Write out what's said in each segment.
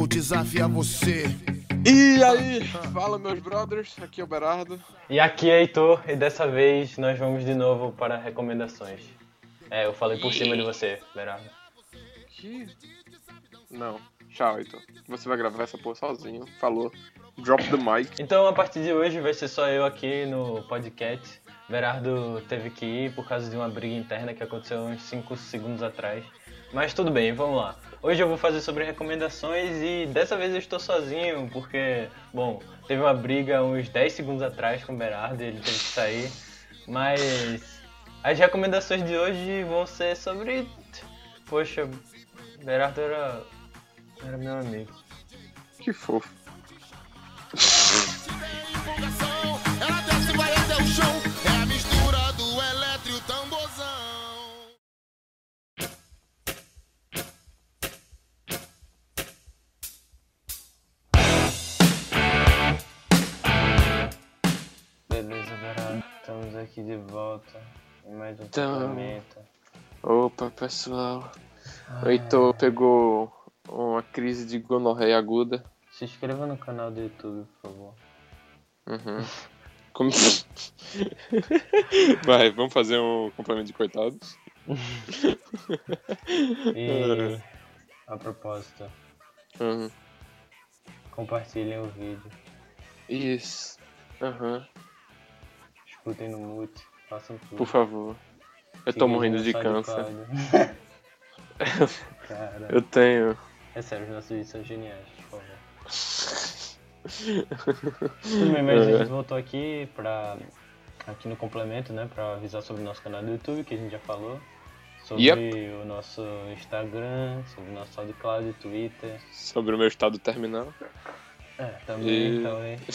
vou desafiar você. E aí, fala meus brothers, aqui é o Berardo. E aqui é Heitor, e dessa vez nós vamos de novo para recomendações. É, eu falei por cima de você, Berardo. Que? Não, tchau, Heitor. Você vai gravar essa porra sozinho. Falou. Drop the mic. Então a partir de hoje vai ser só eu aqui no podcast. Berardo teve que ir por causa de uma briga interna que aconteceu uns 5 segundos atrás. Mas tudo bem, vamos lá. Hoje eu vou fazer sobre recomendações e dessa vez eu estou sozinho porque, bom, teve uma briga uns 10 segundos atrás com o Berardo e ele teve que sair. Mas as recomendações de hoje vão ser sobre. Poxa, Berardo era. era meu amigo. Que fofo. aqui de volta em mais um Então-. Opa, pessoal. O Heitor pegou uma crise de gonorreia aguda. Se inscreva no canal do YouTube, por favor. Uhum. Como... Vai, vamos fazer um complemento de coitados. E a propósito, Uhum. compartilhem o vídeo, Isso. Aham. Escutem no mute, façam tudo. Por favor. Eu tô morrendo de câncer. SoundCloud. Cara, Eu tenho. é sério, os nossos vídeos são geniais, por favor. Bem, mas a É. gente voltou aqui pra. Aqui no complemento, né? Pra avisar sobre o nosso canal do YouTube, que a gente já falou. Sobre Yep. o nosso Instagram, sobre o nosso SoundCloud, Twitter. Sobre o meu estado terminal. É, também, E- também.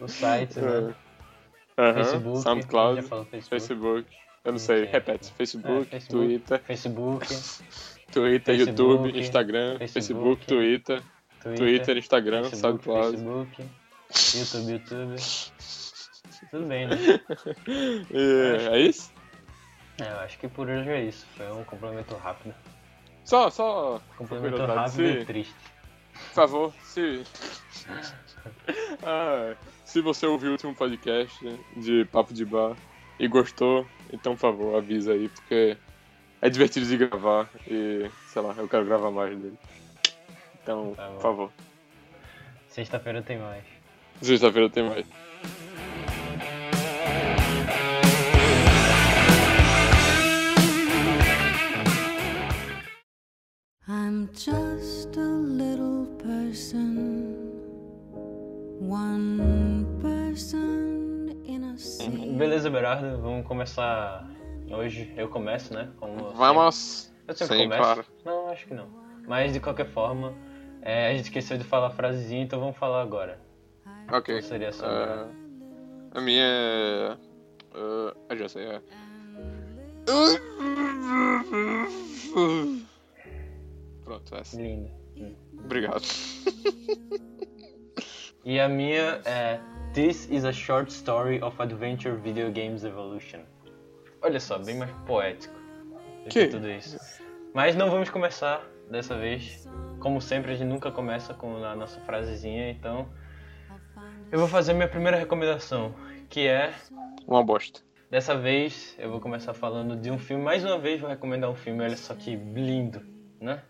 O site, né? Facebook. SoundCloud, Facebook. Facebook. Eu não sei, repete. Facebook, É, Facebook. Twitter, Facebook, Twitter, Facebook, YouTube, Instagram, Facebook, Twitter, Twitter, Twitter, Instagram, Facebook, SoundCloud. Facebook, YouTube, YouTube. Tudo bem, né? E é isso? É, eu acho que por hoje é isso. Foi um complemento rápido. Só, só. Complemento rápido e se- triste. Por favor, se. Ah, se você ouviu o último podcast de Papo de Bar e gostou, então por favor, avisa aí, porque é divertido de gravar e, sei lá, eu quero gravar mais dele. Então, Tá por favor. Sexta-feira tem mais. Sexta-feira tem mais. I'm just Beleza, Berardo, vamos começar. Hoje eu começo, né? Como Vamos! Eu sempre Sim, começo. claro. Não, acho que não. Mas de qualquer forma, é, a gente esqueceu de falar a frasezinha, então vamos falar agora. Ok. Qual seria a sua? Berardo? a minha é. ah, eu já sei, é. Pronto, essa. Linda. Obrigado. E a minha é This is a short story of adventure video games evolution. Olha só, bem mais poético do que Que? tudo isso. Mas não vamos começar dessa vez. Como sempre, a gente nunca começa com a nossa frasezinha, então eu vou fazer minha primeira recomendação, que é Uma bosta. Dessa vez eu vou começar falando de um filme. Mais uma vez vou recomendar um filme, olha só que lindo, né?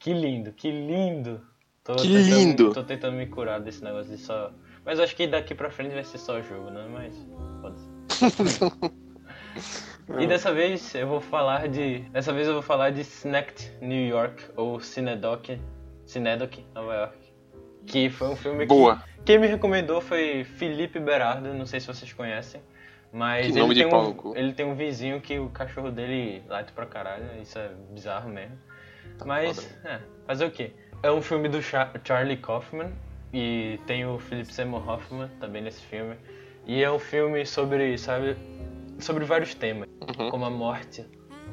Que lindo, que lindo. Tô Que tentando- lindo. Tô tentando me curar desse negócio de só. Mas acho que daqui pra frente vai ser só jogo, né? Mas. Foda-se. E dessa vez eu vou falar de. Dessa vez eu vou falar de Snacked New York ou Cinedoc. Cinedoc, Nova York. Que foi um filme Boa. que. Quem me recomendou foi Felipe Berardo, não sei se vocês conhecem. Mas Que ele, nome de tem um, cu. ele tem um vizinho que o cachorro dele late pra caralho, isso é bizarro mesmo. Mas, foda. é, fazer o quê? É um filme do Cha- Charlie Kaufman e tem o Philip Seymour Hoffman também nesse filme. E é um filme sobre, sabe, sobre vários temas, Uhum. como a morte,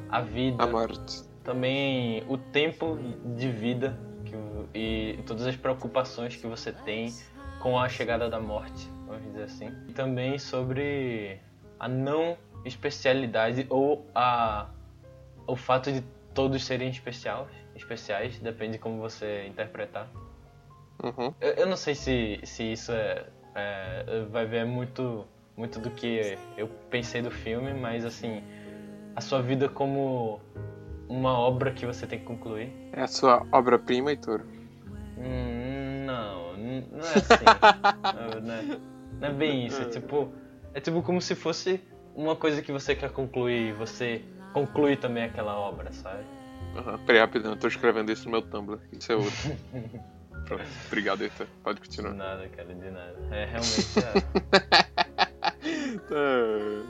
a vida, A morte. também o tempo de vida que e todas as preocupações que você tem com a chegada da morte, vamos dizer assim. E também sobre a não especialidade ou a o fato de todos serem especial, especiais, depende de como você interpretar. Uhum. Eu, eu não sei se, se isso é, é, vai ver muito, muito do que eu pensei do filme, mas assim, a sua vida como uma obra que você tem que concluir. É a sua obra-prima, Heitor. Hum, não, não é assim. não, é, não é bem isso. É tipo, é tipo como se fosse uma coisa que você quer concluir, você conclui também aquela obra, sabe? Uhum. Peraí, eu tô escrevendo isso no meu Tumblr. Isso é outro. Pronto. Obrigado, Heitor. Pode De continuar. nada, cara, de nada. É realmente. é- É...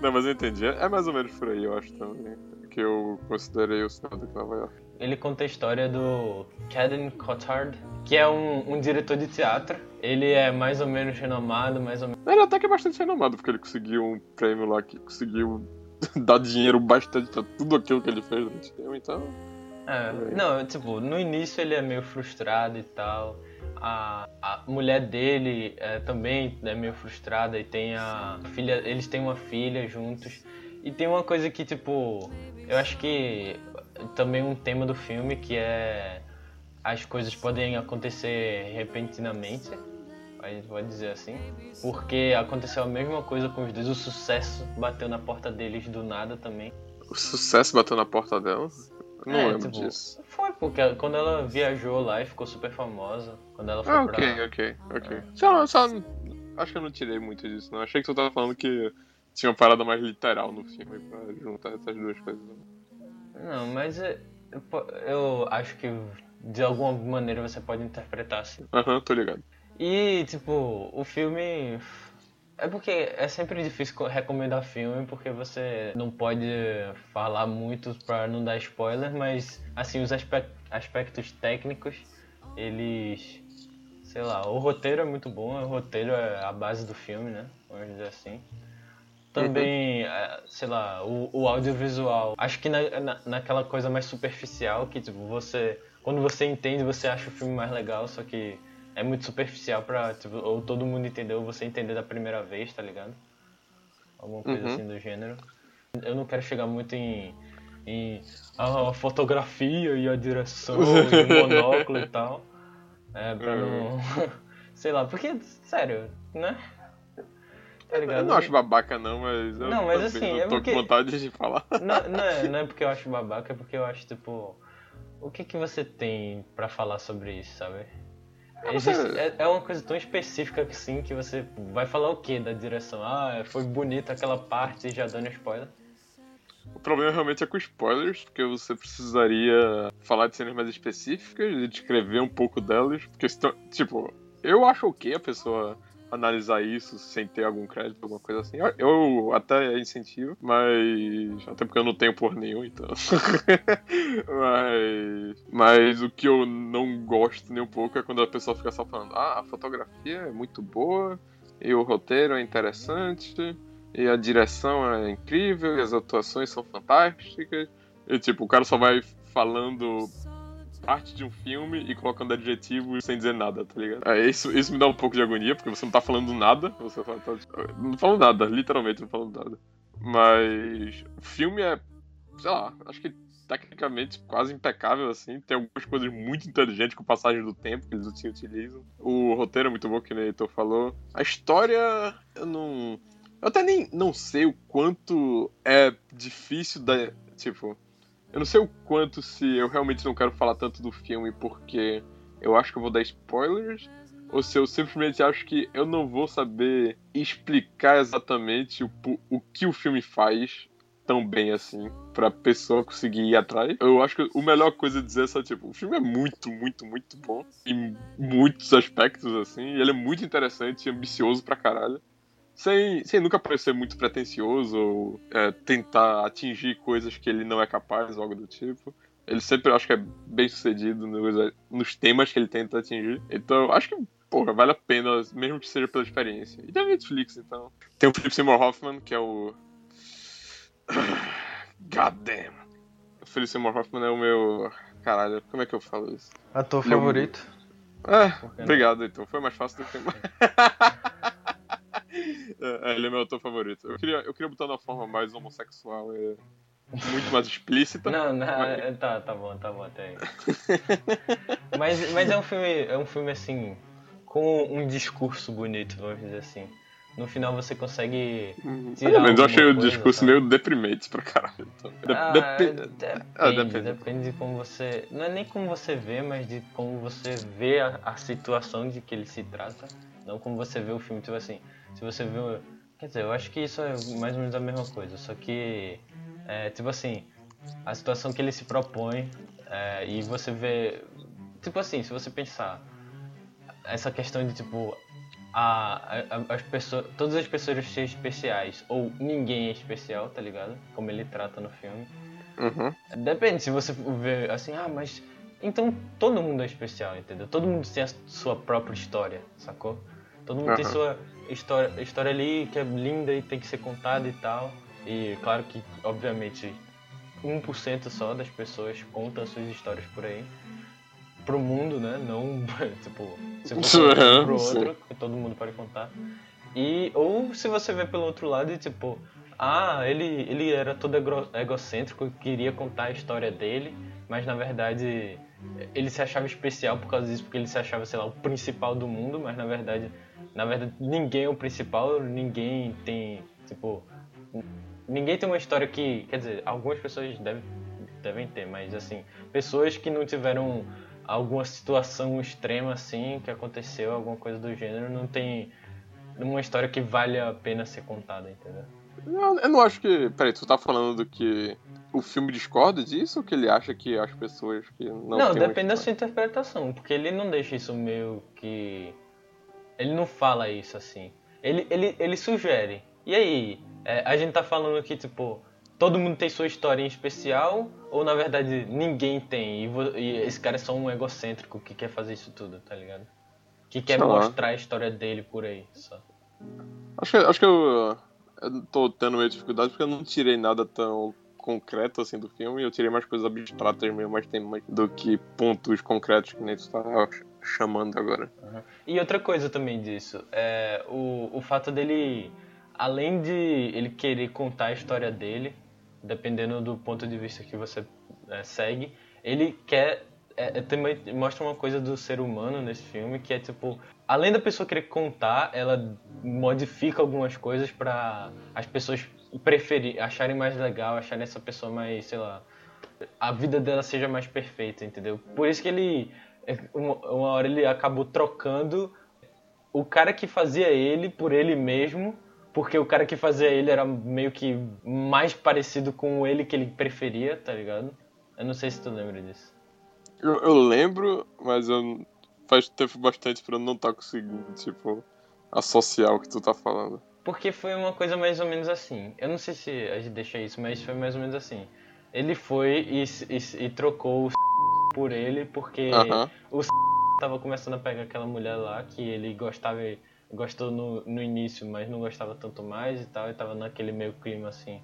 Não, mas eu entendi. É é mais ou menos por aí, eu acho também. Que eu considerei o Cidadão de Nova York. Ele conta a história do Caden Cotard, que é um, um diretor de teatro. Ele é mais ou menos renomado, mais ou menos. Ele até que é bastante renomado, porque ele conseguiu um prêmio lá que conseguiu dar dinheiro bastante pra tudo aquilo que ele fez durante o filme, então. É, não, tipo, no início ele é meio frustrado e tal. A, a mulher dele é, também é meio frustrada e tem a filha. Eles têm uma filha juntos. E tem uma coisa que, tipo, eu acho que também um tema do filme que é as coisas podem acontecer repentinamente, a gente pode dizer assim, porque aconteceu a mesma coisa com os dois, o sucesso bateu na porta deles do nada também. O sucesso bateu na porta dela. Não É, lembro tipo, disso. Foi, porque quando ela viajou lá e ficou super famosa, quando ela foi Ah, pra... ok, ok, ok. Só, só, acho que eu não tirei muito disso, não. Achei que tu tava falando que tinha uma parada mais literal no filme pra juntar essas duas coisas. Não, mas é- eu, eu acho que de alguma maneira você pode interpretar assim. Aham, tô ligado. E, tipo, o filme... É porque é sempre difícil co- recomendar filme, porque você não pode falar muito pra não dar spoiler, mas, assim, os aspe- aspectos técnicos, eles... Sei lá, o roteiro é muito bom, o roteiro é a base do filme, né? Vamos dizer assim. Também, é, sei lá, o, o audiovisual. Acho que na, na, naquela coisa mais superficial, que tipo, você. Quando você entende, você acha o filme mais legal, só que é muito superficial pra, tipo, ou todo mundo entendeu, ou você entender da primeira vez, tá ligado? Alguma coisa Uhum. assim do gênero. Eu não quero chegar muito em. em a fotografia e a direção, e o monóculo e tal. É, pra não. sei lá, porque, sério, né? Tá ligado? Eu não acho babaca não, mas eu Não, mas assim, não é tô porque- com vontade de falar. Não, não, é, não é porque eu acho babaca, é porque eu acho, tipo, o que que você tem pra falar sobre isso, sabe? Existe- é, é uma coisa tão específica assim que você vai falar o que da direção? Ah, foi bonita aquela parte já dando spoiler. O problema realmente é com spoilers, porque você precisaria falar de cenas mais específicas e descrever um pouco delas, porque tipo, eu acho ok a pessoa analisar isso sem ter algum crédito, alguma coisa assim. Eu- Eu até incentivo, mas até porque eu não tenho por nenhum, então. mas, mas o que eu não gosto nem um pouco é quando a pessoa fica só falando: "Ah, a fotografia é muito boa e o roteiro é interessante." E a direção é incrível, e as atuações são fantásticas. E tipo, o cara só vai falando parte de um filme e colocando adjetivos sem dizer nada, tá ligado? É, isso, isso me dá um pouco de agonia, porque você não tá falando nada. Você tá, não falando nada, literalmente não falando nada. Mas o filme é, sei lá, acho que tecnicamente quase impecável, assim. Tem algumas coisas muito inteligentes com passagem do tempo que eles assim, utilizam. O roteiro é muito bom, que o Heitor falou. A história, eu não. Eu até nem não sei o quanto é difícil da. Tipo, eu não sei o quanto se eu realmente não quero falar tanto do filme porque eu acho que eu vou dar spoilers. Ou se eu simplesmente acho que eu não vou saber explicar exatamente o, o que o filme faz tão bem assim pra pessoa conseguir ir atrás. Eu acho que a melhor coisa a dizer é só, tipo, o filme é muito, muito, muito bom. Em muitos aspectos, assim. Ele é muito interessante e ambicioso pra caralho sem, sem nunca parecer muito pretencioso ou é, tentar atingir coisas que ele não é capaz ou algo do tipo. Ele sempre acho que é bem sucedido nos, nos temas que ele tenta atingir. Então, acho que, porra, vale a pena, mesmo que seja pela experiência. E da Netflix, então. Tem o Philip Seymour Hoffman, que é o. God damn. O Philip Seymour Hoffman é o meu. Caralho, como é que eu falo isso? Ator é favorito? Não? obrigado, então. Foi mais fácil do que. É, ele é meu ator favorito. Eu queria, eu queria botar uma forma mais homossexual. é, muito mais explícita. Não, não, Mas- tá, tá bom, tá bom até aí. mas, mas é um filme, é um filme assim, com um discurso bonito, vamos dizer assim. No final você consegue tirar Pelo menos eu achei o discurso sabe? meio deprimente pra caralho. Então, Ah, depe- depende, Ah, depende. depende de como você. Não é nem como você vê, mas de como você vê a, a situação de que ele se trata. Não como você vê o filme, tipo assim. Se você vê. Quer dizer, eu acho que isso é mais ou menos a mesma coisa. Só que. É, tipo assim. A situação que ele se propõe. é, e você vê. Tipo assim, se você pensar. Essa questão de tipo. A, a- as pessoas, todas as pessoas serem especiais ou ninguém é especial, tá ligado? Como ele trata no filme. Uhum. Depende, se você ver assim, ah, mas então todo mundo é especial, entendeu? Todo mundo tem a sua própria história, sacou? Todo mundo tem Aham. sua história, história ali que é linda e tem que ser contada e tal. E claro que, obviamente, 1% só das pessoas contam suas histórias por aí. Pro mundo, né? Não, tipo, se você pro outro, que todo mundo pode contar. E, ou se você vê pelo outro lado e tipo, ah, ele, ele era todo ego- egocêntrico, queria contar a história dele, mas na verdade ele se achava especial por causa disso, porque ele se achava, sei lá, o principal do mundo, mas na verdade, na verdade ninguém é o principal, ninguém tem, tipo, ninguém tem uma história que, quer dizer, algumas pessoas devem, devem ter, mas assim, pessoas que não tiveram alguma situação extrema assim, que aconteceu, alguma coisa do gênero, não tem uma história que vale a pena ser contada, entendeu? Eu, eu não acho que. Peraí, tu tá falando do que o filme discorda disso ou que ele acha que as pessoas que não. Não, depende da sua interpretação, porque ele não deixa isso meio que. Ele não fala isso assim. Ele, ele, ele sugere. E aí? É, a gente tá falando que, tipo, todo mundo tem sua história em especial, ou na verdade ninguém tem, e, e esse cara é só um egocêntrico que quer fazer isso tudo, tá ligado? Que quer Sei lá. mostrar a história dele por aí, só. Acho que, acho que eu, eu tô tendo meio dificuldade porque eu não tirei nada tão concreto assim do filme, eu tirei mais coisas abstratas mesmo, mais temas do que pontos concretos que nem tu tá ch- chamando agora. E outra coisa também disso, é o, o fato dele, além de ele querer contar a história dele, dependendo do ponto de vista que você é, segue, ele quer. É, é, também mostra uma coisa do ser humano nesse filme que é tipo, além da pessoa querer contar, ela modifica algumas coisas pra as pessoas preferir, acharem mais legal, acharem essa pessoa mais, sei lá, a vida dela seja mais perfeita, entendeu? Por isso que ele, é, uma hora ele acabou trocando o cara que fazia ele por ele mesmo, porque o cara que fazia ele era meio que mais parecido com ele que ele preferia, tá ligado? Eu não sei se tu lembra disso. Eu, eu lembro, mas eu, faz tempo bastante pra eu não estar conseguindo, tipo, associar o que tu tá falando. Porque foi uma coisa mais ou menos assim. Eu não sei se a gente deixa isso, mas foi mais ou menos assim. Ele foi e, e- e trocou o por ele porque Aham. o tava começando a pegar aquela mulher lá que ele gostava gostou no, no início, mas não gostava tanto mais e tal, e tava naquele meio clima assim,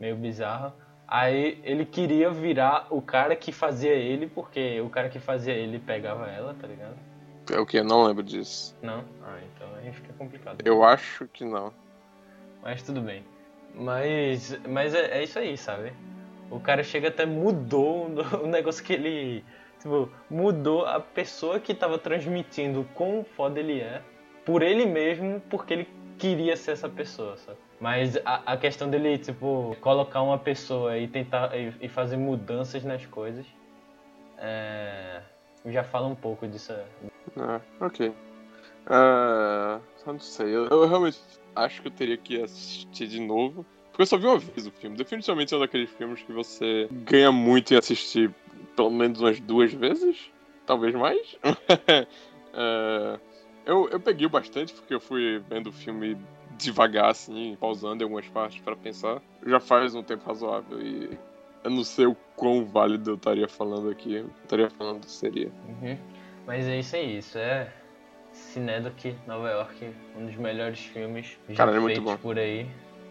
meio bizarro. Aí ele queria virar o cara que fazia ele, porque o cara que fazia ele pegava ela, tá ligado? É o que? Não lembro disso. Não? Ah, então aí fica complicado. Eu acho que não. Mas tudo bem. Mas, mas é, é isso aí, sabe? O cara chega até mudou o o negócio que ele. Tipo, mudou a pessoa que tava transmitindo o quão foda ele é por ele mesmo, porque ele queria ser essa pessoa, sabe? Mas a, a questão dele, tipo, colocar uma pessoa e tentar e, e fazer mudanças nas coisas. É. Já fala um pouco disso. É, ok. É, só não sei. Eu, eu realmente acho que eu teria que assistir de novo. Porque eu só vi uma vez o filme. Definitivamente é um daqueles filmes que você ganha muito em assistir pelo menos umas duas vezes. Talvez mais. É, eu, eu peguei bastante porque eu fui vendo o filme devagar, assim, pausando em algumas partes para pensar. Já faz um tempo razoável e eu não sei o quão válido eu estaria falando aqui. Eu estaria falando seria. Uhum. Mas é isso aí, isso é Cinedoc, Nova York, um dos melhores filmes já Cara, é muito feitos bom. por aí.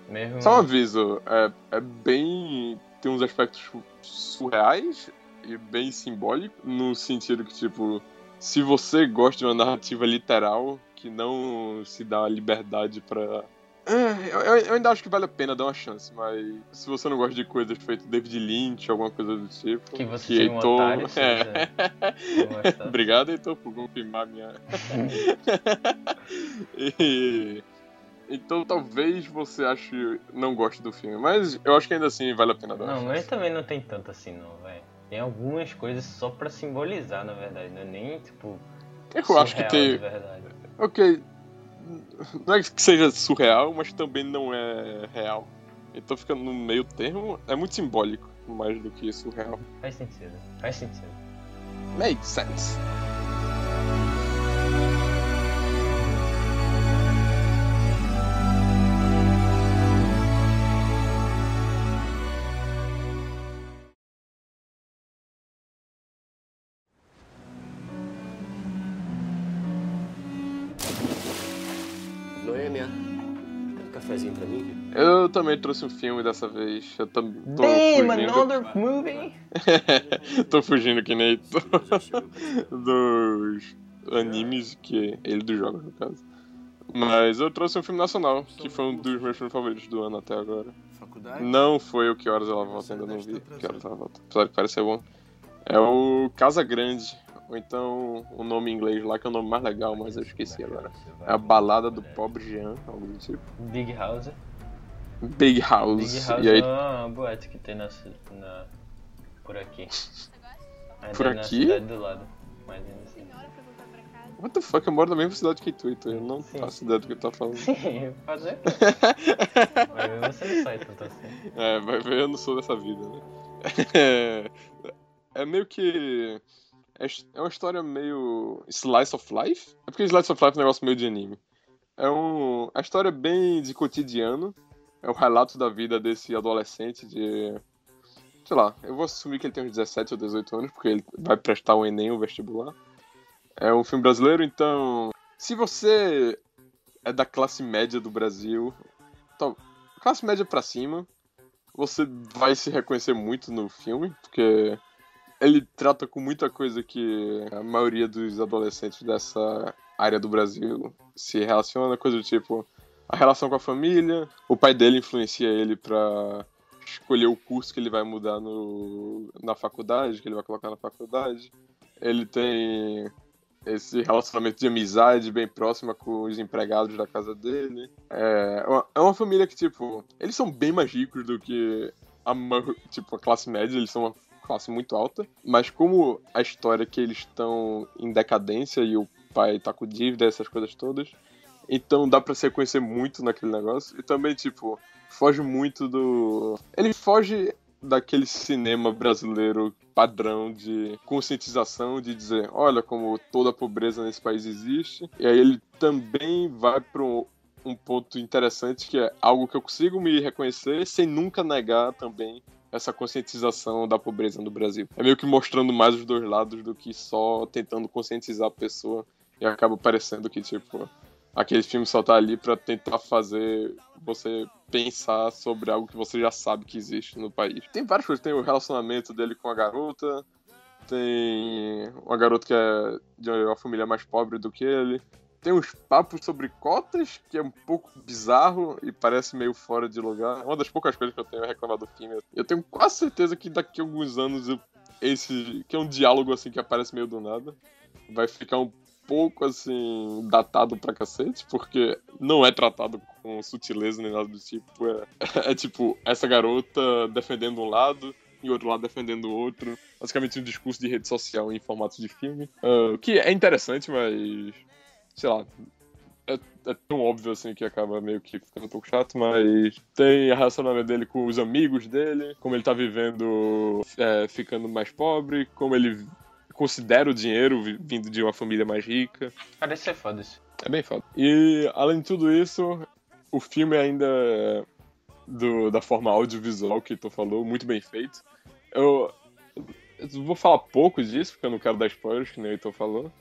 Mesmo... Só um aviso, é, é bem. tem uns aspectos surreais e bem simbólicos, no sentido que, tipo, se você gosta de uma narrativa literal que não se dá a liberdade pra É, eu, ainda acho que vale a pena dar uma chance, mas se você não gosta de coisas feitas David Lynch, alguma coisa do tipo. Que você seja um otário, é. não. Obrigado, Heitor, por confirmar minha. e... Então talvez você ache não goste do filme, mas eu acho que ainda assim vale a pena dar uma Não, chance. mas também não tem tanto assim não, velho. Tem algumas coisas só pra simbolizar, na verdade, não é nem, tipo, Eu acho que surreal tem. de verdade. Ok. Não é que seja surreal, mas também não é real. Então fica no meio termo. É muito simbólico, mais do que surreal. Faz sentido, faz sentido. Makes sense. Cafezinho pra mim? Eu também trouxe um filme dessa vez. Eu também tô Damn, fugindo. another movie! tô fugindo que nem tô dos animes que ele dos jogos no caso. Mas eu trouxe um filme nacional, que foi um dos meus filmes favoritos do ano até agora. Faculdade? Não foi o Que Horas Ela Volta, ainda não vi. Que Horas Ela Volta. Apesar de parecer bom. É o Casa Grande. Ou então o nome em inglês lá, que é o nome mais legal, mas eu esqueci agora. É a Balada do Pobre Jean, algo do tipo. Big House. Big House. Big House e aí, é uma boate que tem na, na por aqui. Ainda Por na aqui? cidade do lado. Mas ainda assim. what the fuck, eu moro na mesma cidade que tu, então eu não Sim. faço ideia do que tu tá falando. Sim, fazer. Vai ver, você não sai tanto assim. É, vai ver, eu não sou dessa vida, né? É, é meio que. É é uma história meio. Slice of Life? É porque Slice of Life é um negócio meio de anime. É um. A história é bem de cotidiano. É o relato da vida desse adolescente de. Sei lá, eu vou assumir que ele tem uns 17 ou 18 anos, porque ele vai prestar o Enem, o vestibular. É um filme brasileiro, então. Se você é da classe média do Brasil, tal- classe média pra cima, você vai se reconhecer muito no filme, porque ele trata com muita coisa que a maioria dos adolescentes dessa área do Brasil se relaciona, coisa do tipo a relação com a família, o pai dele influencia ele pra escolher o curso que ele vai mudar no, na faculdade, que ele vai colocar na faculdade. Ele tem esse relacionamento de amizade bem próxima com os empregados da casa dele. É uma, é uma família que, tipo, eles são bem mais ricos do que a, tipo, a classe média, eles são uma classe muito alta, mas como a história que eles estão em decadência e o pai tá com dívida, essas coisas todas, então dá pra se reconhecer muito naquele negócio. E também, tipo, foge muito do. Ele foge daquele cinema brasileiro padrão de conscientização, de dizer, olha como toda a pobreza nesse país existe. E aí ele também vai para um ponto interessante que é algo que eu consigo me reconhecer sem nunca negar também essa conscientização da pobreza no Brasil. É meio que mostrando mais os dois lados do que só tentando conscientizar a pessoa e acaba parecendo que, tipo, aquele filme só tá ali pra tentar fazer você pensar sobre algo que você já sabe que existe no país. Tem várias coisas, tem o relacionamento dele com a garota, tem uma garota que é de uma família mais pobre do que ele. Tem uns papos sobre cotas, que é um pouco bizarro e parece meio fora de lugar. É uma das poucas coisas que eu tenho a reclamar do filme. Eu tenho quase certeza que daqui a alguns anos esse. que é um diálogo assim que aparece meio do nada. Vai ficar um pouco assim datado pra cacete, porque não é tratado com sutileza nem nada do tipo. É, é tipo, essa garota defendendo um lado e outro lado defendendo o outro. Basicamente um discurso de rede social em formato de filme. O que é interessante, mas. Sei lá. É, é tão óbvio assim que acaba meio que ficando um pouco chato, mas tem o relacionamento dele com os amigos dele, como ele tá vivendo, é, ficando mais pobre, como ele considera o dinheiro vi- vindo de uma família mais rica. Parece ser foda isso. É bem foda. E, além de tudo isso, o filme ainda é do, da forma audiovisual que tu falou, muito bem feito. Eu, eu vou falar pouco disso, porque eu não quero dar spoilers, que nem o Heitor falou.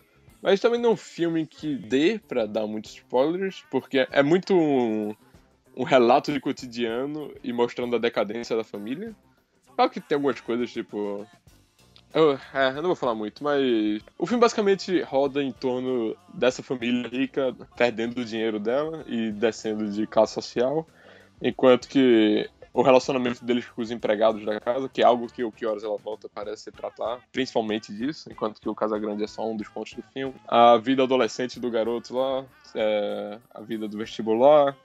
Mas também não é um filme que dê pra dar muitos spoilers, porque é muito um, um relato de cotidiano e mostrando a decadência da família. Claro que tem algumas coisas, tipo. Eu, é, eu não vou falar muito, mas o filme basicamente roda em torno dessa família rica perdendo o dinheiro dela e descendo de classe social, enquanto que o relacionamento deles com os empregados da casa, que é algo que o Que Horas Ela Volta parece tratar, principalmente disso, enquanto que o Casagrande é só um dos pontos do filme. A vida adolescente do garoto lá, é, a vida do vestibular,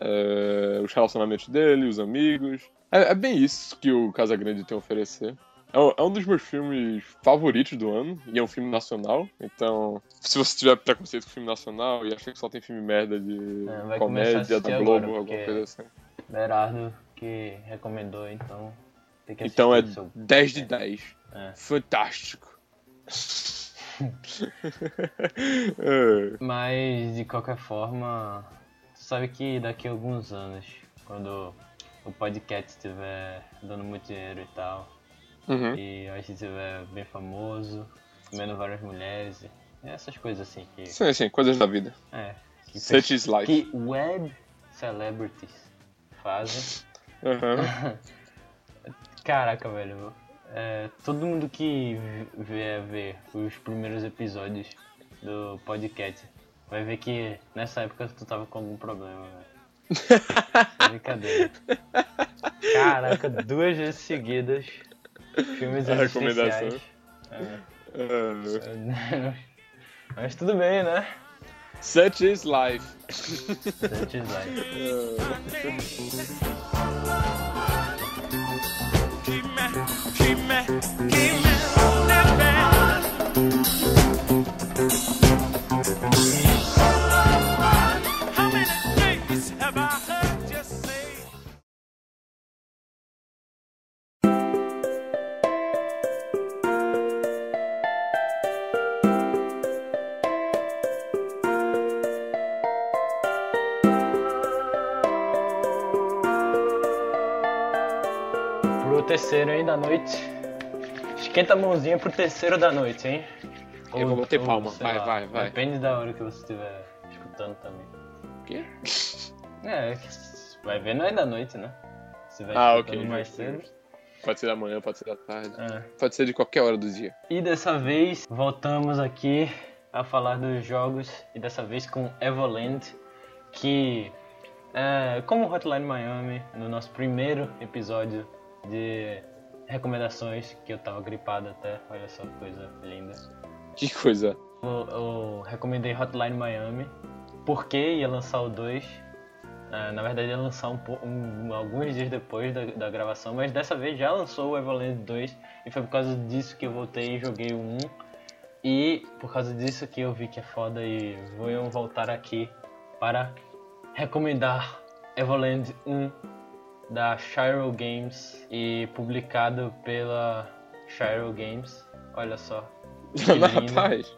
é, os relacionamentos dele, os amigos. É, é bem isso que o Casagrande tem a oferecer. É um- é um dos meus filmes favoritos do ano, e é um filme nacional, então se você tiver preconceito com filme nacional e acha que só tem filme merda de É, comédia da Globo, agora, alguma coisa assim. Berardo que recomendou, então tem que. Então é seu- 10 de 10. É. Fantástico. É. Mas de qualquer forma, tu sabe que daqui a alguns anos, quando o podcast estiver dando muito dinheiro e tal, Uhum. e a gente estiver bem famoso, comendo várias mulheres, essas coisas assim que. Sim, sim, coisas da vida. É. Que, Such is life. que web celebrities fazem. Uhum. Caraca, velho. É, todo mundo que v- vier ver os primeiros episódios do podcast vai ver que nessa época tu tava com algum problema, velho. É Brincadeira. Caraca, duas vezes seguidas. Filmes A recomendação. É, Uh, Mas tudo bem, né? such is life. Such is life. Keep me, keep me, keep me. Terceiro aí da noite. Esquenta a mãozinha pro terceiro da noite, hein? Eu vou bater palma. sei Vai, lá, vai, vai. Depende da hora que você estiver escutando também. O quê? É, vai ver não é da noite, né? Se vai Ah, ok, mais cedo. Pode ser da manhã, pode ser da tarde. É. Pode ser de qualquer hora do dia. E dessa vez voltamos aqui a falar dos jogos e dessa vez com Evoland, que é, como Hotline Miami, no nosso primeiro episódio de recomendações, que eu tava gripado até, olha só que coisa linda. Que coisa. Eu, eu recomendei Hotline Miami porque ia lançar o 2. Ah, na verdade ia lançar um, um- alguns dias depois da, da gravação, mas dessa vez já lançou o Evoland 2 e foi por causa disso que eu voltei e joguei o 1. E por causa disso que eu vi que é foda e vou voltar aqui para recomendar Evoland 1 da Shiro Games e publicado pela Shiro Games. Olha só. Que. Rapaz.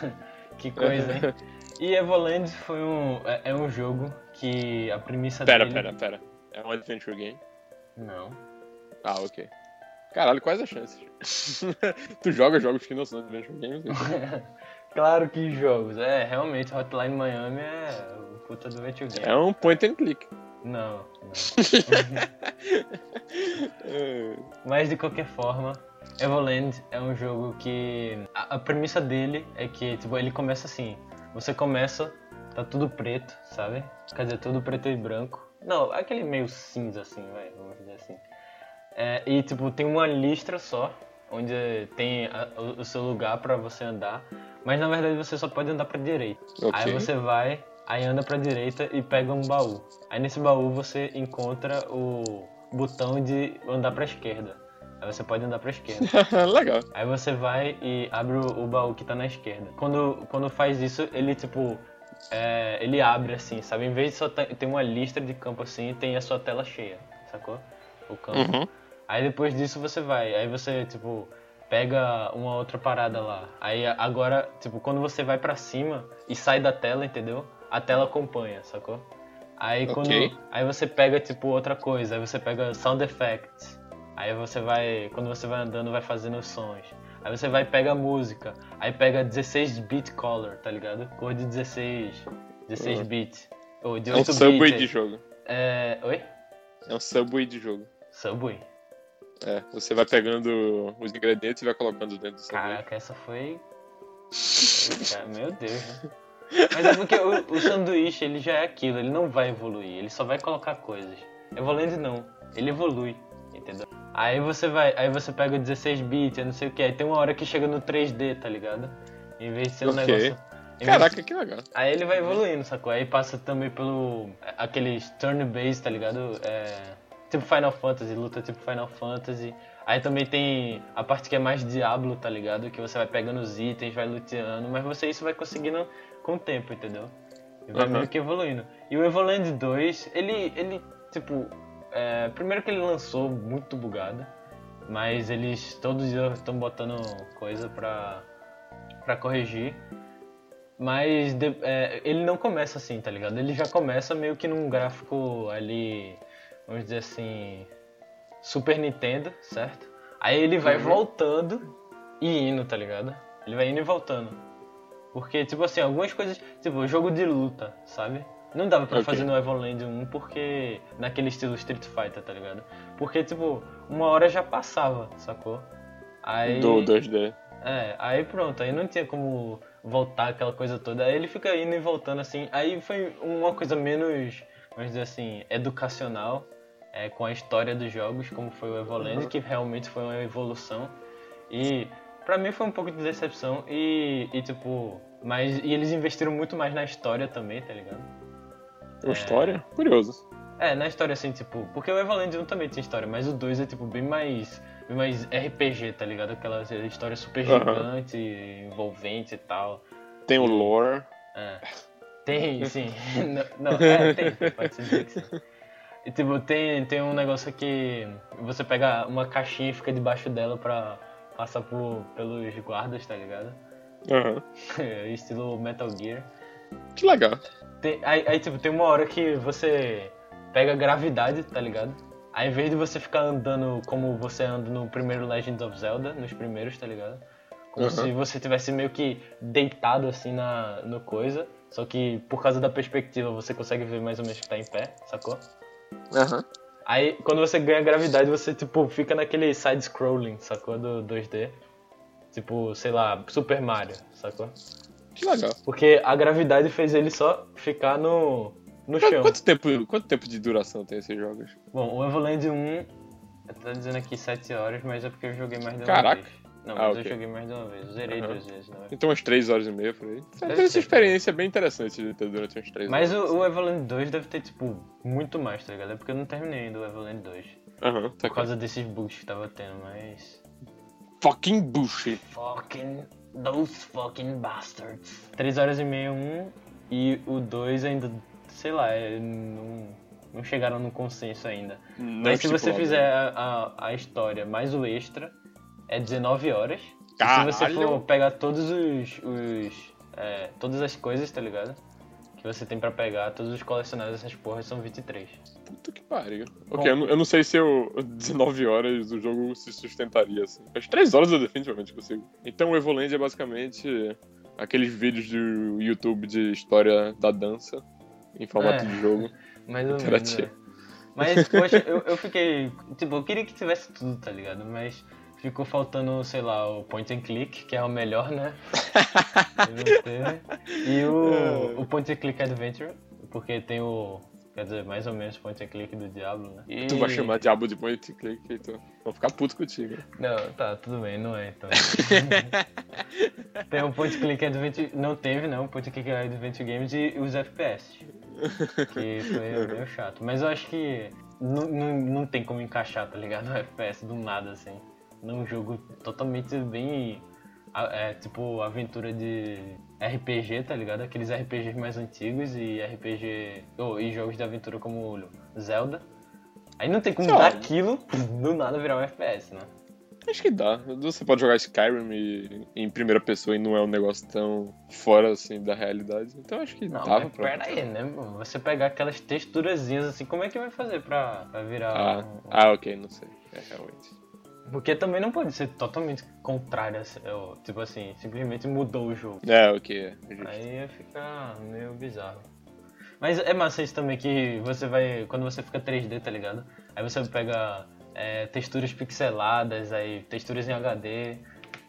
Que coisa, hein? E Evoland foi um, é, é um jogo que a premissa Pera, dele... pera, pera. É um adventure game? Não. Ah, ok. Caralho, quais as chances? tu joga jogos que não são adventure games? claro que jogos. É, realmente, Hotline Miami é o puta do adventure game. É um point and click. Não, não. Mas de qualquer forma, Evoland é um jogo que a, a premissa dele é que tipo ele começa assim. Você começa, tá tudo preto, sabe? Quer dizer, tudo preto e branco. Não, aquele meio cinza assim, vai, vamos dizer assim. É, e tipo tem uma listra só, onde tem a- o, o seu lugar pra você andar, mas na verdade você só pode andar pra direita. Ok. Aí você vai, aí anda pra direita e pega um baú. Aí nesse baú você encontra o botão de andar pra esquerda. Aí você pode andar pra esquerda. Legal. Aí você vai e abre o, o baú que tá na esquerda. Quando, quando faz isso, ele tipo. é, ele abre assim, sabe? Em vez de só ter uma lista de campo assim, tem a sua tela cheia, sacou? O campo. Uhum. Aí depois disso você vai, aí você, tipo, pega uma outra parada lá. Aí agora, tipo, quando você vai pra cima e sai da tela, entendeu? A tela acompanha, sacou? Aí quando. Ok. Aí você pega, tipo, outra coisa, aí você pega sound effects. Aí você vai. Quando você vai andando, vai fazendo os sons. Aí você vai e pega música. Aí pega 16 bit color, tá ligado? Cor de 16. 16 Uhum. bit. Ou de É um 8 subway bit. de jogo. É. Oi? É um subway de jogo. Subway. É, você vai pegando os ingredientes e vai colocando dentro do sanduíche. Caraca, essa foi. Meu Deus, né? Mas é porque o, o sanduíche ele já é aquilo, ele não vai evoluir, ele só vai colocar coisas. Evoluindo não, ele evolui, entendeu? Aí você vai, aí você pega o 16 bits, eu não sei o que, aí tem uma hora que chega no 3D, tá ligado? Em vez de ser um negócio. Caraca, que legal. Aí ele vai evoluindo, sacou? Aí passa também pelo. aqueles turn-based, tá ligado? É, tipo Final Fantasy, luta tipo Final Fantasy. Aí também tem a parte que é mais Diablo, tá ligado? Que você vai pegando os itens, vai luteando, mas você isso vai conseguindo com o tempo, entendeu? E vai Aham. meio que evoluindo. E o Evoland 2, ele, ele tipo. é, primeiro que ele lançou muito bugado, mas eles todos estão botando coisa pra, pra corrigir. Mas de- é, ele não começa assim, tá ligado? Ele já começa meio que num gráfico ali, vamos dizer assim, Super Nintendo, certo? Aí ele vai voltando e indo, tá ligado? Ele vai indo e voltando. Porque, tipo assim, algumas coisas, tipo, jogo de luta, sabe? Não dava pra Ok. fazer no Evoland 1 porque. naquele estilo Street Fighter, tá ligado? Porque, tipo, uma hora já passava, sacou? Aí. Do 2D. É, aí pronto, aí não tinha como voltar aquela coisa toda. Aí ele fica indo e voltando assim. Aí foi uma coisa menos, vamos dizer assim, educacional é, com a história dos jogos, como foi o Evoland, que realmente foi uma evolução. E pra mim foi um pouco de decepção e, e tipo, mas e eles investiram muito mais na história também, tá ligado? Uma história? Curioso. É, na história assim, tipo, porque o Evoland 1 também tinha história, mas o 2 é tipo bem mais, bem mais RPG, tá ligado? Aquela história super gigante, envolvente e tal. Tem o lore. É. Tem, sim. não, não, é, tem, pode se dizer que sim. E tipo, tem, tem um negócio que você pega uma caixinha e fica debaixo dela pra passar por, pelos guardas, tá ligado? Aham. Estilo Metal Gear. Que legal. Tem- aí, aí, tipo, tem uma hora que você pega gravidade, tá ligado? Aí, ao invés de você ficar andando como você anda no primeiro Legend of Zelda, nos primeiros, tá ligado? Como Aham. se você tivesse meio que deitado assim na, no coisa. Só que por causa da perspectiva você consegue ver mais ou menos que tá em pé, sacou? Aham. Aí quando você ganha gravidade, você tipo fica naquele side-scrolling, sacou? Do 2D. Tipo, sei lá, Super Mario, sacou? Que legal. Porque a gravidade fez ele só ficar no, no chão. Quanto tempo, quanto tempo de duração tem esses jogos? Bom, o Evoland 1, tá dizendo aqui 7 horas, mas é porque eu joguei mais de uma Caraca. vez. Não, Ah, mas ok. eu joguei mais de uma vez. Eu zerei Aham. duas vezes, não é? Então umas 3 horas e meia por aí. Deve essa experiência bem interessante de ter durante umas 3 Mas horas. o, o Evoland 2 deve ter, tipo, muito mais, tá ligado? É porque eu não terminei ainda o Evoland 2. Aham, tá Por causa desses bugs que tava tendo, mas. Fucking bullshit. Fucking. Those fucking bastards. 3 horas e meia, um. E o 2 ainda. Sei lá, é, não, não chegaram no consenso ainda. Não Mas se você fizer a, a, a história mais o extra, é 19 horas. E Caralho! se você for pegar todos os. os é, todas as coisas, tá ligado? Que você tem pra pegar, todos os colecionáveis dessas porras são 23. Puta que pariu. Ok, eu, não- eu não sei se eu 19 horas o jogo se sustentaria assim. As 3 horas eu definitivamente consigo. Então o Evoland é basicamente aqueles vídeos do YouTube de história da dança em formato É. de jogo. Mais ou menos. Interativo. é. Mas, poxa, eu, eu fiquei. Tipo, eu queria que tivesse tudo, tá ligado? Mas ficou faltando, sei lá, o point and click, que é o melhor, né? Ele não teve. E o, o point and click adventure, porque tem o. Quer dizer, mais ou menos point and click do Diablo, né? E- Tu vai chamar Diabo de point and click e tu vou ficar puto contigo. Não, tá, tudo bem, não é então. tem o point and click adventure. Não teve, não, point and click adventure games e os FPS. Que foi meio chato. Mas eu acho que não, não, não tem como encaixar, tá ligado? O FPS do nada, assim. Num jogo totalmente bem. É, tipo, aventura de RPG, tá ligado? Aqueles RPGs mais antigos e RPG. Oh, e jogos de aventura como Zelda. Aí não tem como Sei lá. dar aquilo do nada virar um FPS, né? Acho que dá. Você pode jogar Skyrim e- em primeira pessoa e não é um negócio tão fora assim da realidade. Então acho que Não, dava pra. pera aí, né? Você pegar aquelas texturazinhas assim, como é que vai fazer pra, pra virar. Ah, um- ah, ok, não sei. É realmente. Porque também não pode ser totalmente contrário, assim, tipo assim, simplesmente mudou o jogo. É, ok. É, justo. Aí ia ficar meio bizarro. Mas é massa isso também que você vai. Quando você fica 3D, tá ligado? Aí você pega é, texturas pixeladas, aí texturas em HD,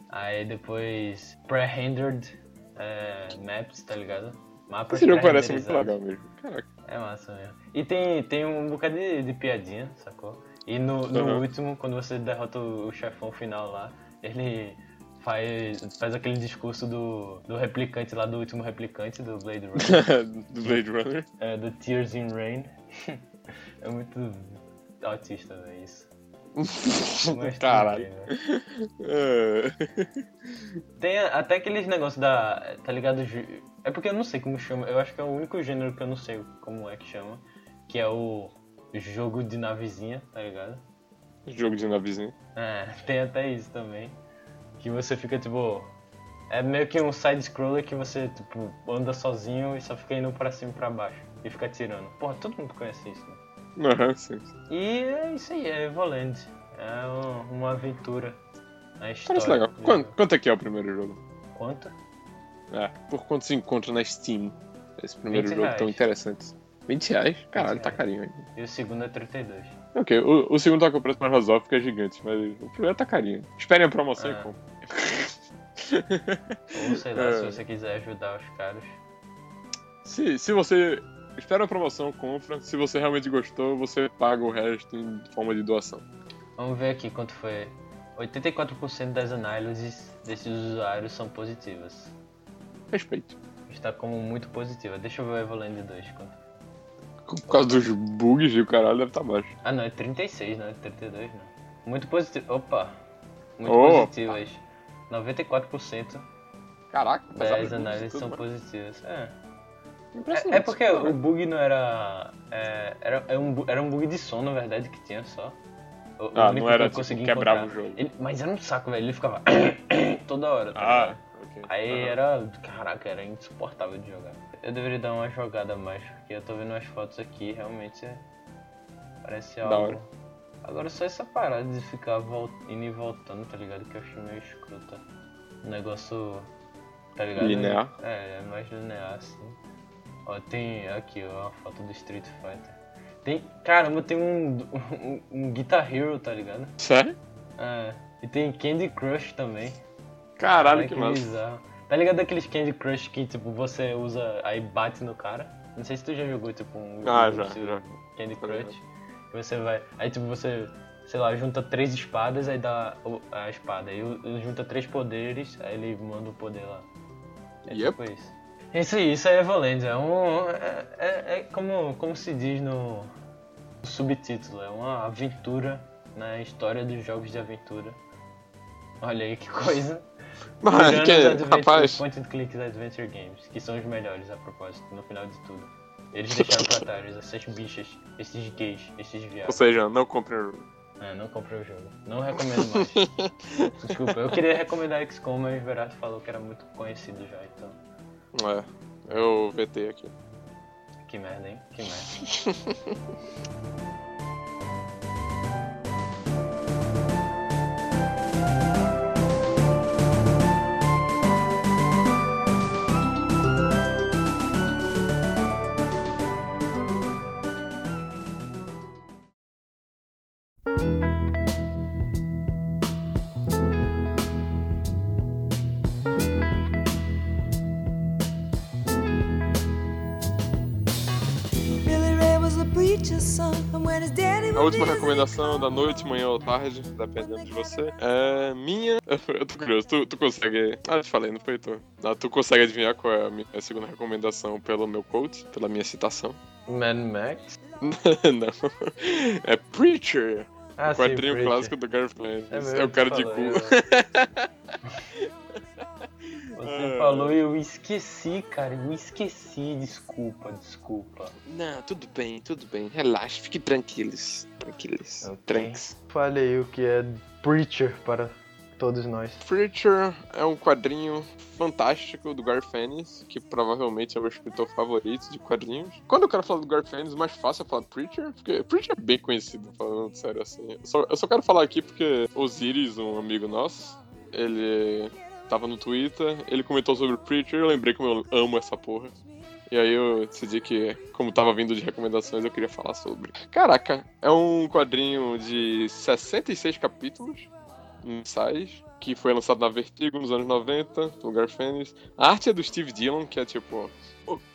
aí depois pre-rendered é, maps, tá ligado? Mapas Esse jogo parece muito legal mesmo. Caraca. É massa mesmo. E tem, tem um bocado de, de piadinha, sacou? E no, no Uhum. último, quando você derrota o, chefão final lá, ele faz, faz aquele discurso do, do replicante lá, do último replicante do Blade Runner, Do Blade Runner. é, do Tears in Rain. é muito autista, velho, isso. Mas Caralho. né? É. Tem até aqueles negócios da. Tá ligado? É porque eu não sei como chama. Eu acho que é o único gênero que eu não sei como é que chama. Que é o jogo de navezinha, tá ligado? Jogo de navezinha. É, tem até isso também. Que você fica tipo. É meio que um side-scroller que você, tipo, anda sozinho e só fica indo pra cima e pra baixo. E fica atirando. Porra, todo mundo conhece isso, né? Aham, sim. sim. E é isso aí, é Evoland. É um- uma aventura na história. Parece legal. Quanto, quanto é que é o primeiro jogo? Quanto? É, por quanto se encontra na Steam esse primeiro 20 jogo reais. tão interessante? 20 reais? Caralho, 20 tá carinho. E o segundo é 32. Ok, o, o segundo tá com o preço mais razoável é gigante, mas o primeiro tá carinho. Esperem a promoção É. e compra. Ou sei lá, É. se você quiser ajudar os caras. Se, se você espera a promoção, compra. Se você realmente gostou, você paga o resto em forma de doação. Vamos ver aqui quanto foi. 84% das análises desses usuários são positivas. Respeito. Está como muito positiva. Deixa eu ver o Evoland 2. Quanto... Por causa dos bugs e o caralho deve estar baixo. Ah não, é 36, não é 32 não. Muito positivo. Opa! Muito Opa. positivas. 94% Caraca, das análises tudo, são mas positivas. É. impressionante. É, é porque o bug não era. É, era, é um, era um bug de som, na verdade, que tinha só. O, o Ah, único não era que eu tipo, quebrava encontrar. o jogo. Ele- mas era um saco, velho. Ele ficava toda hora. tá Ah, ligado? Aí Aham. era. Caraca, era insuportável de jogar. Eu deveria dar uma jogada mais, porque eu tô vendo as fotos aqui realmente é- parece Da algo. hora. Agora só essa parada de ficar vol- indo e voltando, tá ligado? Que eu achei meio escrota. Um negócio. Tá ligado? Linear. É, é mais linear assim. Ó, tem aqui, ó, a foto do Street Fighter. Tem. Caramba, tem um, um, um Guitar Hero, tá ligado? Sério? É. E tem Candy Crush também. Caralho, Olha que massa. bizarro. Tá ligado aqueles Candy Crush que, tipo, você usa, aí bate no cara? Não sei se tu já jogou, tipo, um Ah, já, já. Candy Tô Crush. Que você vai, aí tipo, você, sei lá, junta três espadas, aí dá a espada. Aí junta três poderes, aí ele manda o poder lá. É Yep. tipo isso. Isso aí, isso é Evoland, é um... É, é- é como, como se diz no subtítulo, é uma aventura na história dos jogos de aventura. Olha aí que coisa. Mas, que, os Adventure- rapaz, Point and Click Adventure Games, que são os melhores a propósito, no final de tudo. Eles deixaram pra trás essas bichas, esses gays, esses ou viados. seja, não comprem o jogo. É, não comprei o jogo. Não recomendo mais. Desculpa, eu queria recomendar XCOM, mas o Verato falou que era muito conhecido já, então. É, eu VT aqui. Que merda, hein? Que merda. última recomendação da noite, manhã ou tarde, dependendo de você, é minha. Eu tô curioso, tu, tu consegue. Ah, eu te falei, não foi tu. Ah, tu consegue adivinhar qual é a minha segunda recomendação pelo meu quote, pela minha citação? Mad Max? não. É Preacher, Ah, o quadrinho Preacher. clássico do Ennis. É, mesmo, o cara de cu. Você É. falou e eu esqueci, cara. Eu esqueci. Desculpa, desculpa. Não, tudo bem, tudo bem. Relaxa, fique tranquilos. Tranquilos. Ok. Tranks. Falei o que é Preacher para todos nós. Preacher é um quadrinho fantástico do Garth Ennis, que provavelmente é o meu escritor favorito de quadrinhos. Quando eu quero falar do Garth Ennis, mais fácil é falar Preacher, porque Preacher é bem conhecido, falando sério assim. Eu só, eu só quero falar aqui porque Osiris, um amigo nosso, ele tava no Twitter, ele comentou sobre Preacher, eu lembrei como eu amo essa porra. E aí eu decidi que, como tava vindo de recomendações, eu queria falar sobre. Caraca, é um quadrinho de 66 capítulos mensais, que foi lançado na Vertigo nos anos 90, pelo Garfênis. A arte é do Steve Dillon, que é tipo.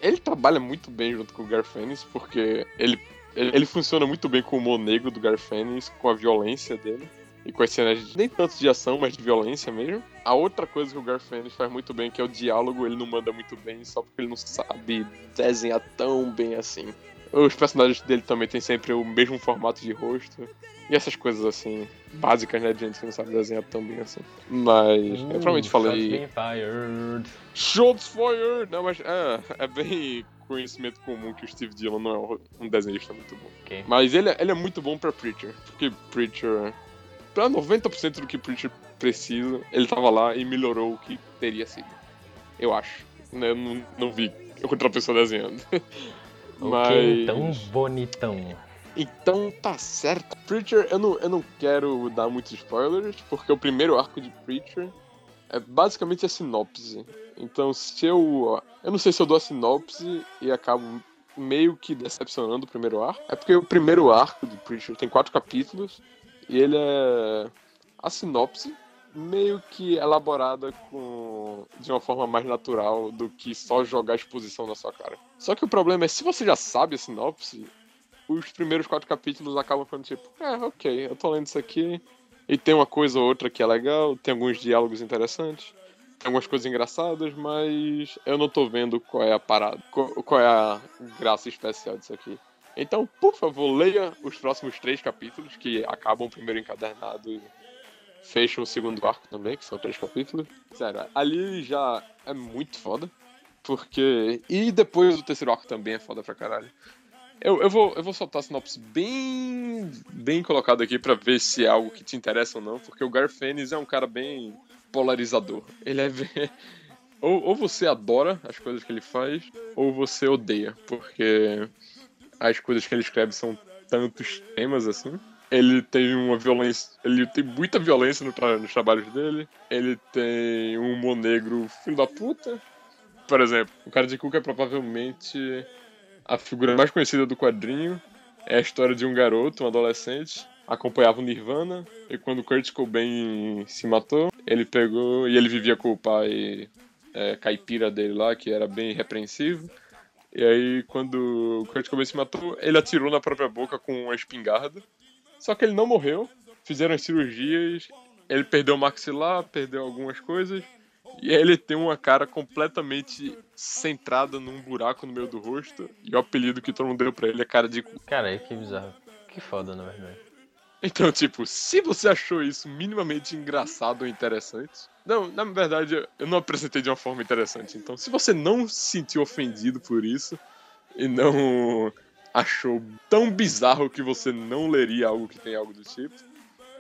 Ele trabalha muito bem junto com o Garfênis, porque ele, ele, ele funciona muito bem com o humor negro do Garfênis, com a violência dele. E com as cenas nem tanto de ação, mas de violência mesmo. A outra coisa que o Garfênis faz muito bem, que é o diálogo, ele não manda muito bem só porque ele não sabe desenhar tão bem assim. Os personagens dele também têm sempre o mesmo formato de rosto. E essas coisas assim, básicas, né, de gente que não sabe desenhar tão bem assim. Mas, eu provavelmente Uh, falei. shots fired. Shots fired! Não, mas é, é bem conhecimento comum que o Steve Dillon não é um- desenhista muito bom. Ok. Mas ele, é- ele é muito bom pra Preacher. Porque Preacher. Pra 90% do que Preacher precisa, ele tava lá e melhorou o que teria sido. Eu acho. Né, Eu não, não vi outra pessoa desenhando. Mas. Ok, então bonitão. Então tá certo. Preacher, eu não, eu não quero dar muitos spoilers, porque o primeiro arco de Preacher é basicamente a sinopse. Então se eu. Eu não sei se eu dou a sinopse e acabo meio que decepcionando o primeiro arco. É porque o primeiro arco de Preacher tem quatro capítulos e ele é. A sinopse meio que elaborada com de uma forma mais natural do que só jogar exposição na sua cara. Só que o problema é se você já sabe a sinopse, os primeiros quatro capítulos acabam falando tipo, é, ok, eu tô lendo isso aqui, e tem uma coisa ou outra que é legal, tem alguns diálogos interessantes, tem algumas coisas engraçadas, mas eu não tô vendo qual é a parada, qual é a graça especial disso aqui. Então, por favor, leia os próximos três capítulos, que acabam o primeiro encadernado e fecham o segundo arco também, que são três capítulos. Sério, ali já é muito foda. Porque. E depois o terceiro arco também é foda pra caralho. Eu, eu, vou, eu vou soltar a sinopse bem, bem colocado aqui pra ver se é algo que te interessa ou não, porque o Garfênis é um cara bem polarizador. Ele é bem... ou, ou você adora as coisas que ele faz, ou você odeia, porque as coisas que ele escreve são tantos temas assim. Ele tem uma violência. Ele tem muita violência no tra- nos trabalhos dele. Ele tem um humor negro filho da puta. Por exemplo, o cara de Cook é provavelmente a figura mais conhecida do quadrinho. É a história de um garoto, um adolescente, acompanhava o Nirvana. E quando Kurt Cobain se matou, ele pegou e ele vivia com o pai é, caipira dele lá, que era bem repreensivo. E aí, quando o Kurt Cobain se matou, ele atirou na própria boca com uma espingarda. Só que ele não morreu. Fizeram as cirurgias. Ele perdeu o maxilar, perdeu algumas coisas. E ele tem uma cara completamente centrada num buraco no meio do rosto. E o apelido que todo mundo deu pra ele é cara de cu. Cara, que bizarro. Que foda, na verdade. Então, tipo, se você achou isso minimamente engraçado ou interessante. Não, na verdade, eu não apresentei de uma forma interessante. Então, se você não se sentiu ofendido por isso e não achou tão bizarro que você não leria algo que tem algo do tipo,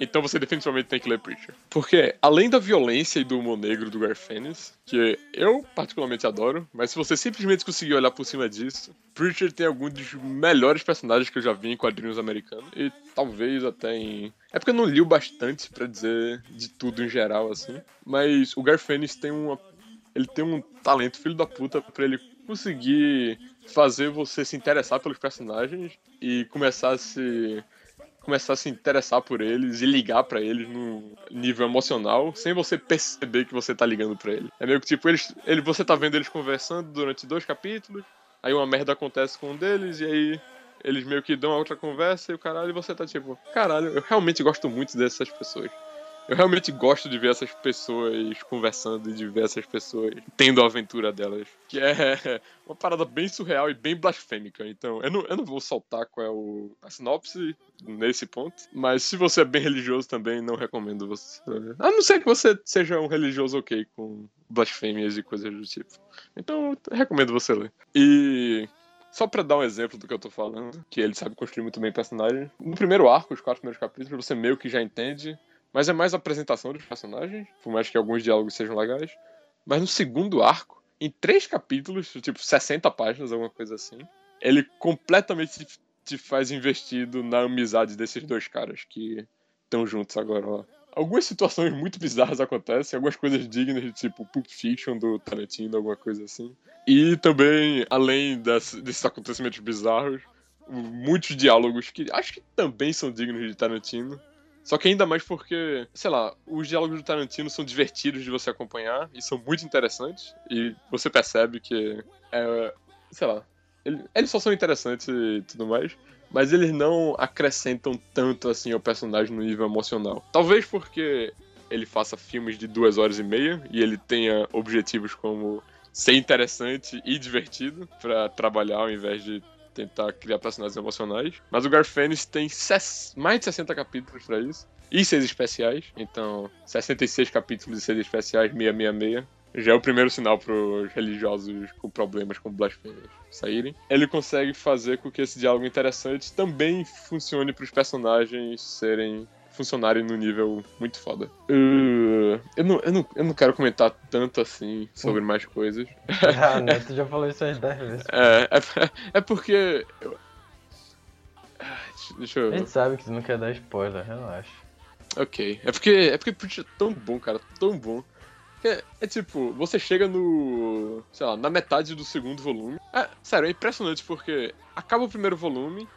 então você definitivamente tem que ler Preacher. Porque, além da violência e do humor negro do Garfênis, que eu particularmente adoro, mas se você simplesmente conseguir olhar por cima disso, Preacher tem alguns dos melhores personagens que eu já vi em quadrinhos americanos. E talvez até em. É porque eu não li bastante pra dizer de tudo em geral, assim. Mas o Garfênis tem uma. Ele tem um talento filho da puta pra ele conseguir fazer você se interessar pelos personagens e começar a se começar a se interessar por eles e ligar pra eles no nível emocional, sem você perceber que você tá ligando pra ele. É meio que tipo, eles, ele, você tá vendo eles conversando durante dois capítulos, aí uma merda acontece com um deles, e aí eles meio que dão a outra conversa e o caralho, e você tá tipo, caralho, eu realmente gosto muito dessas pessoas. Eu realmente gosto de ver essas pessoas conversando e de ver essas pessoas tendo a aventura delas. Que é uma parada bem surreal e bem blasfêmica. Então, eu não, eu não vou soltar qual é o, a sinopse nesse ponto. Mas se você é bem religioso também, não recomendo você. A não ser que você seja um religioso ok com blasfêmias e coisas do tipo. Então, recomendo você ler. E só pra dar um exemplo do que eu tô falando, que ele sabe construir muito bem personagens. No primeiro arco, os quatro primeiros capítulos, você meio que já entende mas é mais a apresentação dos personagens, por mais que alguns diálogos sejam legais. Mas no segundo arco, em três capítulos, tipo 60 páginas, alguma coisa assim, ele completamente te faz investido na amizade desses dois caras que estão juntos agora lá. algumas situações muito bizarras acontecem, algumas coisas dignas de tipo Pulp Fiction do Tarantino, alguma coisa assim. E também, além das- desses acontecimentos bizarros, muitos diálogos que acho que também são dignos de Tarantino. Só que ainda mais porque, sei lá, os diálogos do Tarantino são divertidos de você acompanhar e são muito interessantes. E você percebe que, é, sei lá, ele- eles só são interessantes e tudo mais. Mas eles não acrescentam tanto assim ao personagem no nível emocional. Talvez porque ele faça filmes de duas horas e meia e ele tenha objetivos como ser interessante e divertido pra trabalhar ao invés de tentar criar personagens emocionais. Mas o Garfênis tem mais de 60 capítulos pra isso. E seis especiais. Então, 66 capítulos e seis especiais, 666. Já é o primeiro sinal pros religiosos com problemas com blasfêmias saírem. Ele consegue fazer com que esse diálogo interessante também funcione pros personagens serem funcionarem no nível muito foda. Uh, eu, não, eu, não, eu não quero comentar tanto assim sobre mais coisas. Ah, né? Tu já falou isso umas 10 vezes. É, é, é porque. eu- Deixa A eu. gente sabe que tu não quer dar spoiler, relaxa. Ok. É porque. É porque Preacher é tão bom, cara. Tão bom. É, é tipo, você chega no. sei lá, na metade do segundo volume. É, sério, é impressionante porque acaba o primeiro volume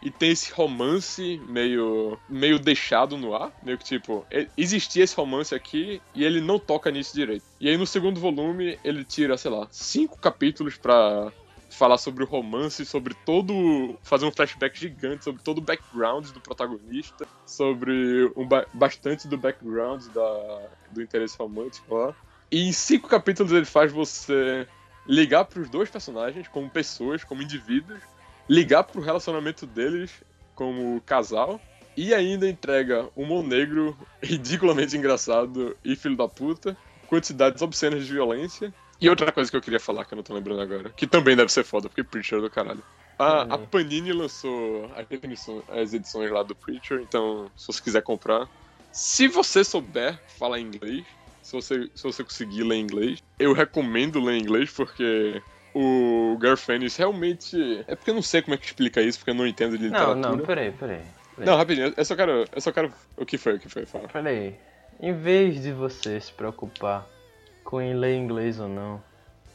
e tem esse romance meio. meio deixado no ar. Meio que tipo, existia esse romance aqui e ele não toca nisso direito. E aí no segundo volume ele tira, sei lá, cinco capítulos pra falar sobre o romance, sobre todo. fazer um flashback gigante sobre todo o background do protagonista, sobre um ba- bastante do background da, do interesse romântico lá. E em cinco capítulos ele faz você ligar pros dois personagens como pessoas, como indivíduos, ligar pro relacionamento deles como casal. E ainda entrega um humor negro ridiculamente engraçado e filho da puta, quantidades obscenas de violência. E outra coisa que eu queria falar que eu não tô lembrando agora, que também deve ser foda, porque Preacher é do caralho. A, a Hum. Panini lançou as, definições, as edições lá do Preacher, então se você quiser comprar. Se você souber falar inglês, se você, se você conseguir ler inglês, eu recomendo ler inglês porque o Garfanis realmente. É porque eu não sei como é que explica isso, porque eu não entendo de Não, literatura. não, peraí, peraí. Não, rapidinho, eu só quero. Eu só quero. O que foi? O que foi? Fala. Peraí. Em vez de você se preocupar com ler inglês ou não,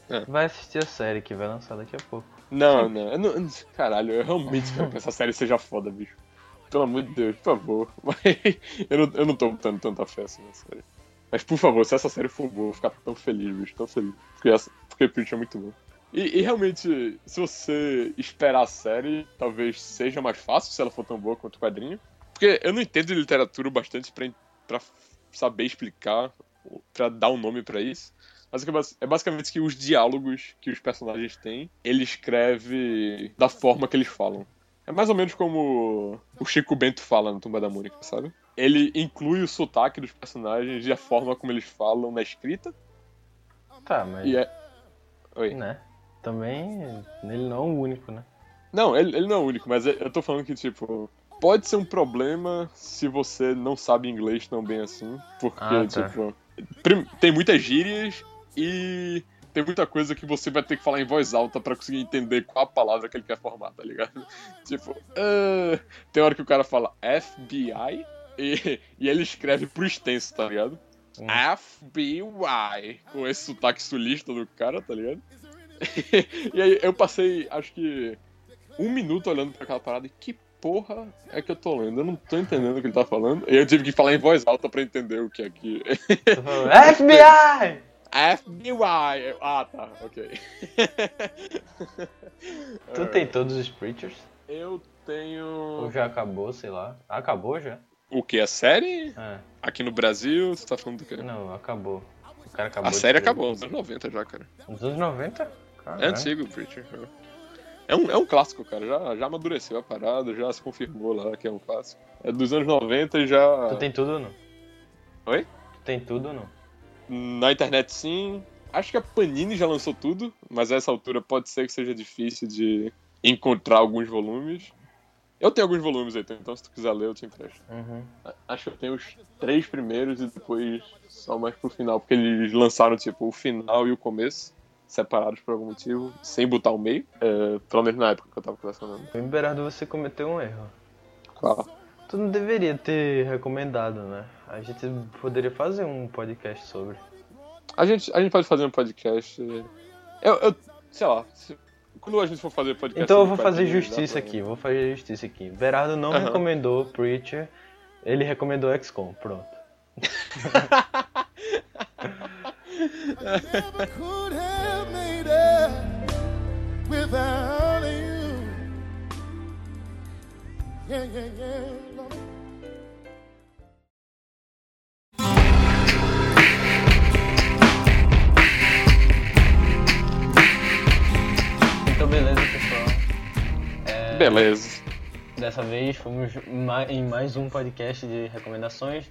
É. vai assistir a série que vai lançar daqui a pouco. Não, não, eu não. Caralho, eu realmente quero que essa série seja foda, bicho. Pelo amor de Deus, por favor. Mas eu não, eu não tô botando tanta fé assim na série. Mas por favor, se essa série for boa, eu vou ficar tão feliz, bicho, tão feliz. Porque, essa, porque Preacher é muito bom. E, e realmente, se você esperar a série, talvez seja mais fácil se ela for tão boa quanto o quadrinho. Porque eu não entendo de literatura bastante pra, pra saber explicar, pra dar um nome pra isso. Mas é bas- é basicamente que os diálogos que os personagens têm, ele escreve da forma que eles falam. É mais ou menos como o Chico Bento fala no Tumba da Mônica, sabe? Ele inclui o sotaque dos personagens e a forma como eles falam na escrita. Tá, mas. E é. Oi. Né? Também ele não é o único, né? Não, ele, ele não é o único, mas eu tô falando que, tipo, pode ser um problema se você não sabe inglês tão bem assim. Porque, Ah, tá. tipo, tem muitas gírias e tem muita coisa que você vai ter que falar em voz alta pra conseguir entender qual a palavra que ele quer formar, tá ligado? Tipo, ah, tem hora que o cara fala FBI e, e ele escreve pro extenso, tá ligado? Hum. FBI, com esse sotaque sulista do cara, tá ligado? e aí eu passei, acho que, um minuto olhando pra aquela parada e que porra é que eu tô lendo? Eu não tô entendendo o que ele tá falando. E eu tive que falar em voz alta pra entender o que é que. Tu FBI! FBI! Ah, tá, ok. Tu tem todos os Preachers? Eu tenho. Ou já acabou, sei lá. Acabou já? O que? A série? É. Aqui no Brasil? Você tá falando do quê? Não, acabou. O cara acabou. A série acabou, nos anos 90 já, cara. Nos anos 90? É Caralho. antigo, Preacher. É um, é um clássico, cara. Já, já amadureceu a parada, já se confirmou lá que é um clássico. É dos anos 90 e já. Tu tem tudo ou não? Oi? Tu tem tudo ou não? Na internet sim. Acho que a Panini já lançou tudo, mas a essa altura pode ser que seja difícil de encontrar alguns volumes. Eu tenho alguns volumes aí, então se tu quiser ler, eu te empresto. Uhum. Acho que eu tenho os três primeiros e depois só mais pro final, porque eles lançaram, tipo, o final e o começo, separados por algum motivo, sem botar o meio. É, pelo menos na época que eu tava colecionando. Berardo você cometeu um erro. Qual? Tu não deveria ter recomendado, né? A gente poderia fazer um podcast sobre. A gente, a gente pode fazer um podcast. Eu, eu sei lá. se- quando a gente for fazer podcast. Então eu vou fazer justiça aqui, vou fazer justiça aqui. Berardo não Aham. recomendou Preacher, ele recomendou XCOM, pronto. Never could have made it without you. Yeah, yeah, yeah. Lord. Então beleza, pessoal. É, Beleza. Dessa vez fomos ma- em mais um podcast de recomendações.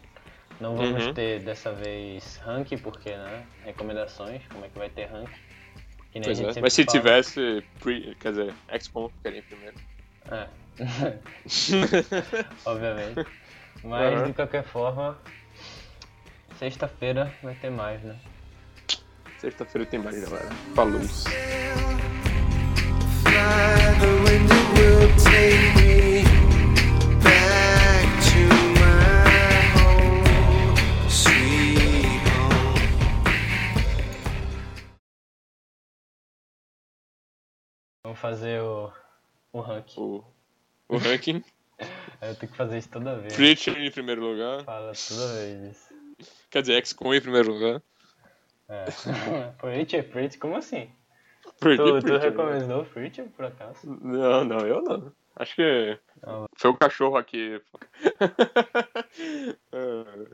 Não vamos Uhum. ter dessa vez rank, porque, né? Recomendações, como é que vai ter rank? Que nem a Pois gente é. Mas se fala. tivesse. Pre, quer dizer, XCOM ficaria em primeiro. É. Obviamente. Mas Aham. de qualquer forma, sexta-feira vai ter mais, né? Sexta-feira tem mais, galera. Falou. Fly, Vamos fazer o, o rank. O, o ranking. Eu tenho que fazer isso toda vez. Preacher em primeiro lugar. Fala toda vez isso. Quer dizer, XCOM em primeiro lugar. É. Preacher, Preacher, como assim? Preacher, Tu, tu Preacher, né? recomendou Preacher, por acaso? Não, não, eu não. Acho que Não. foi o cachorro aqui. É.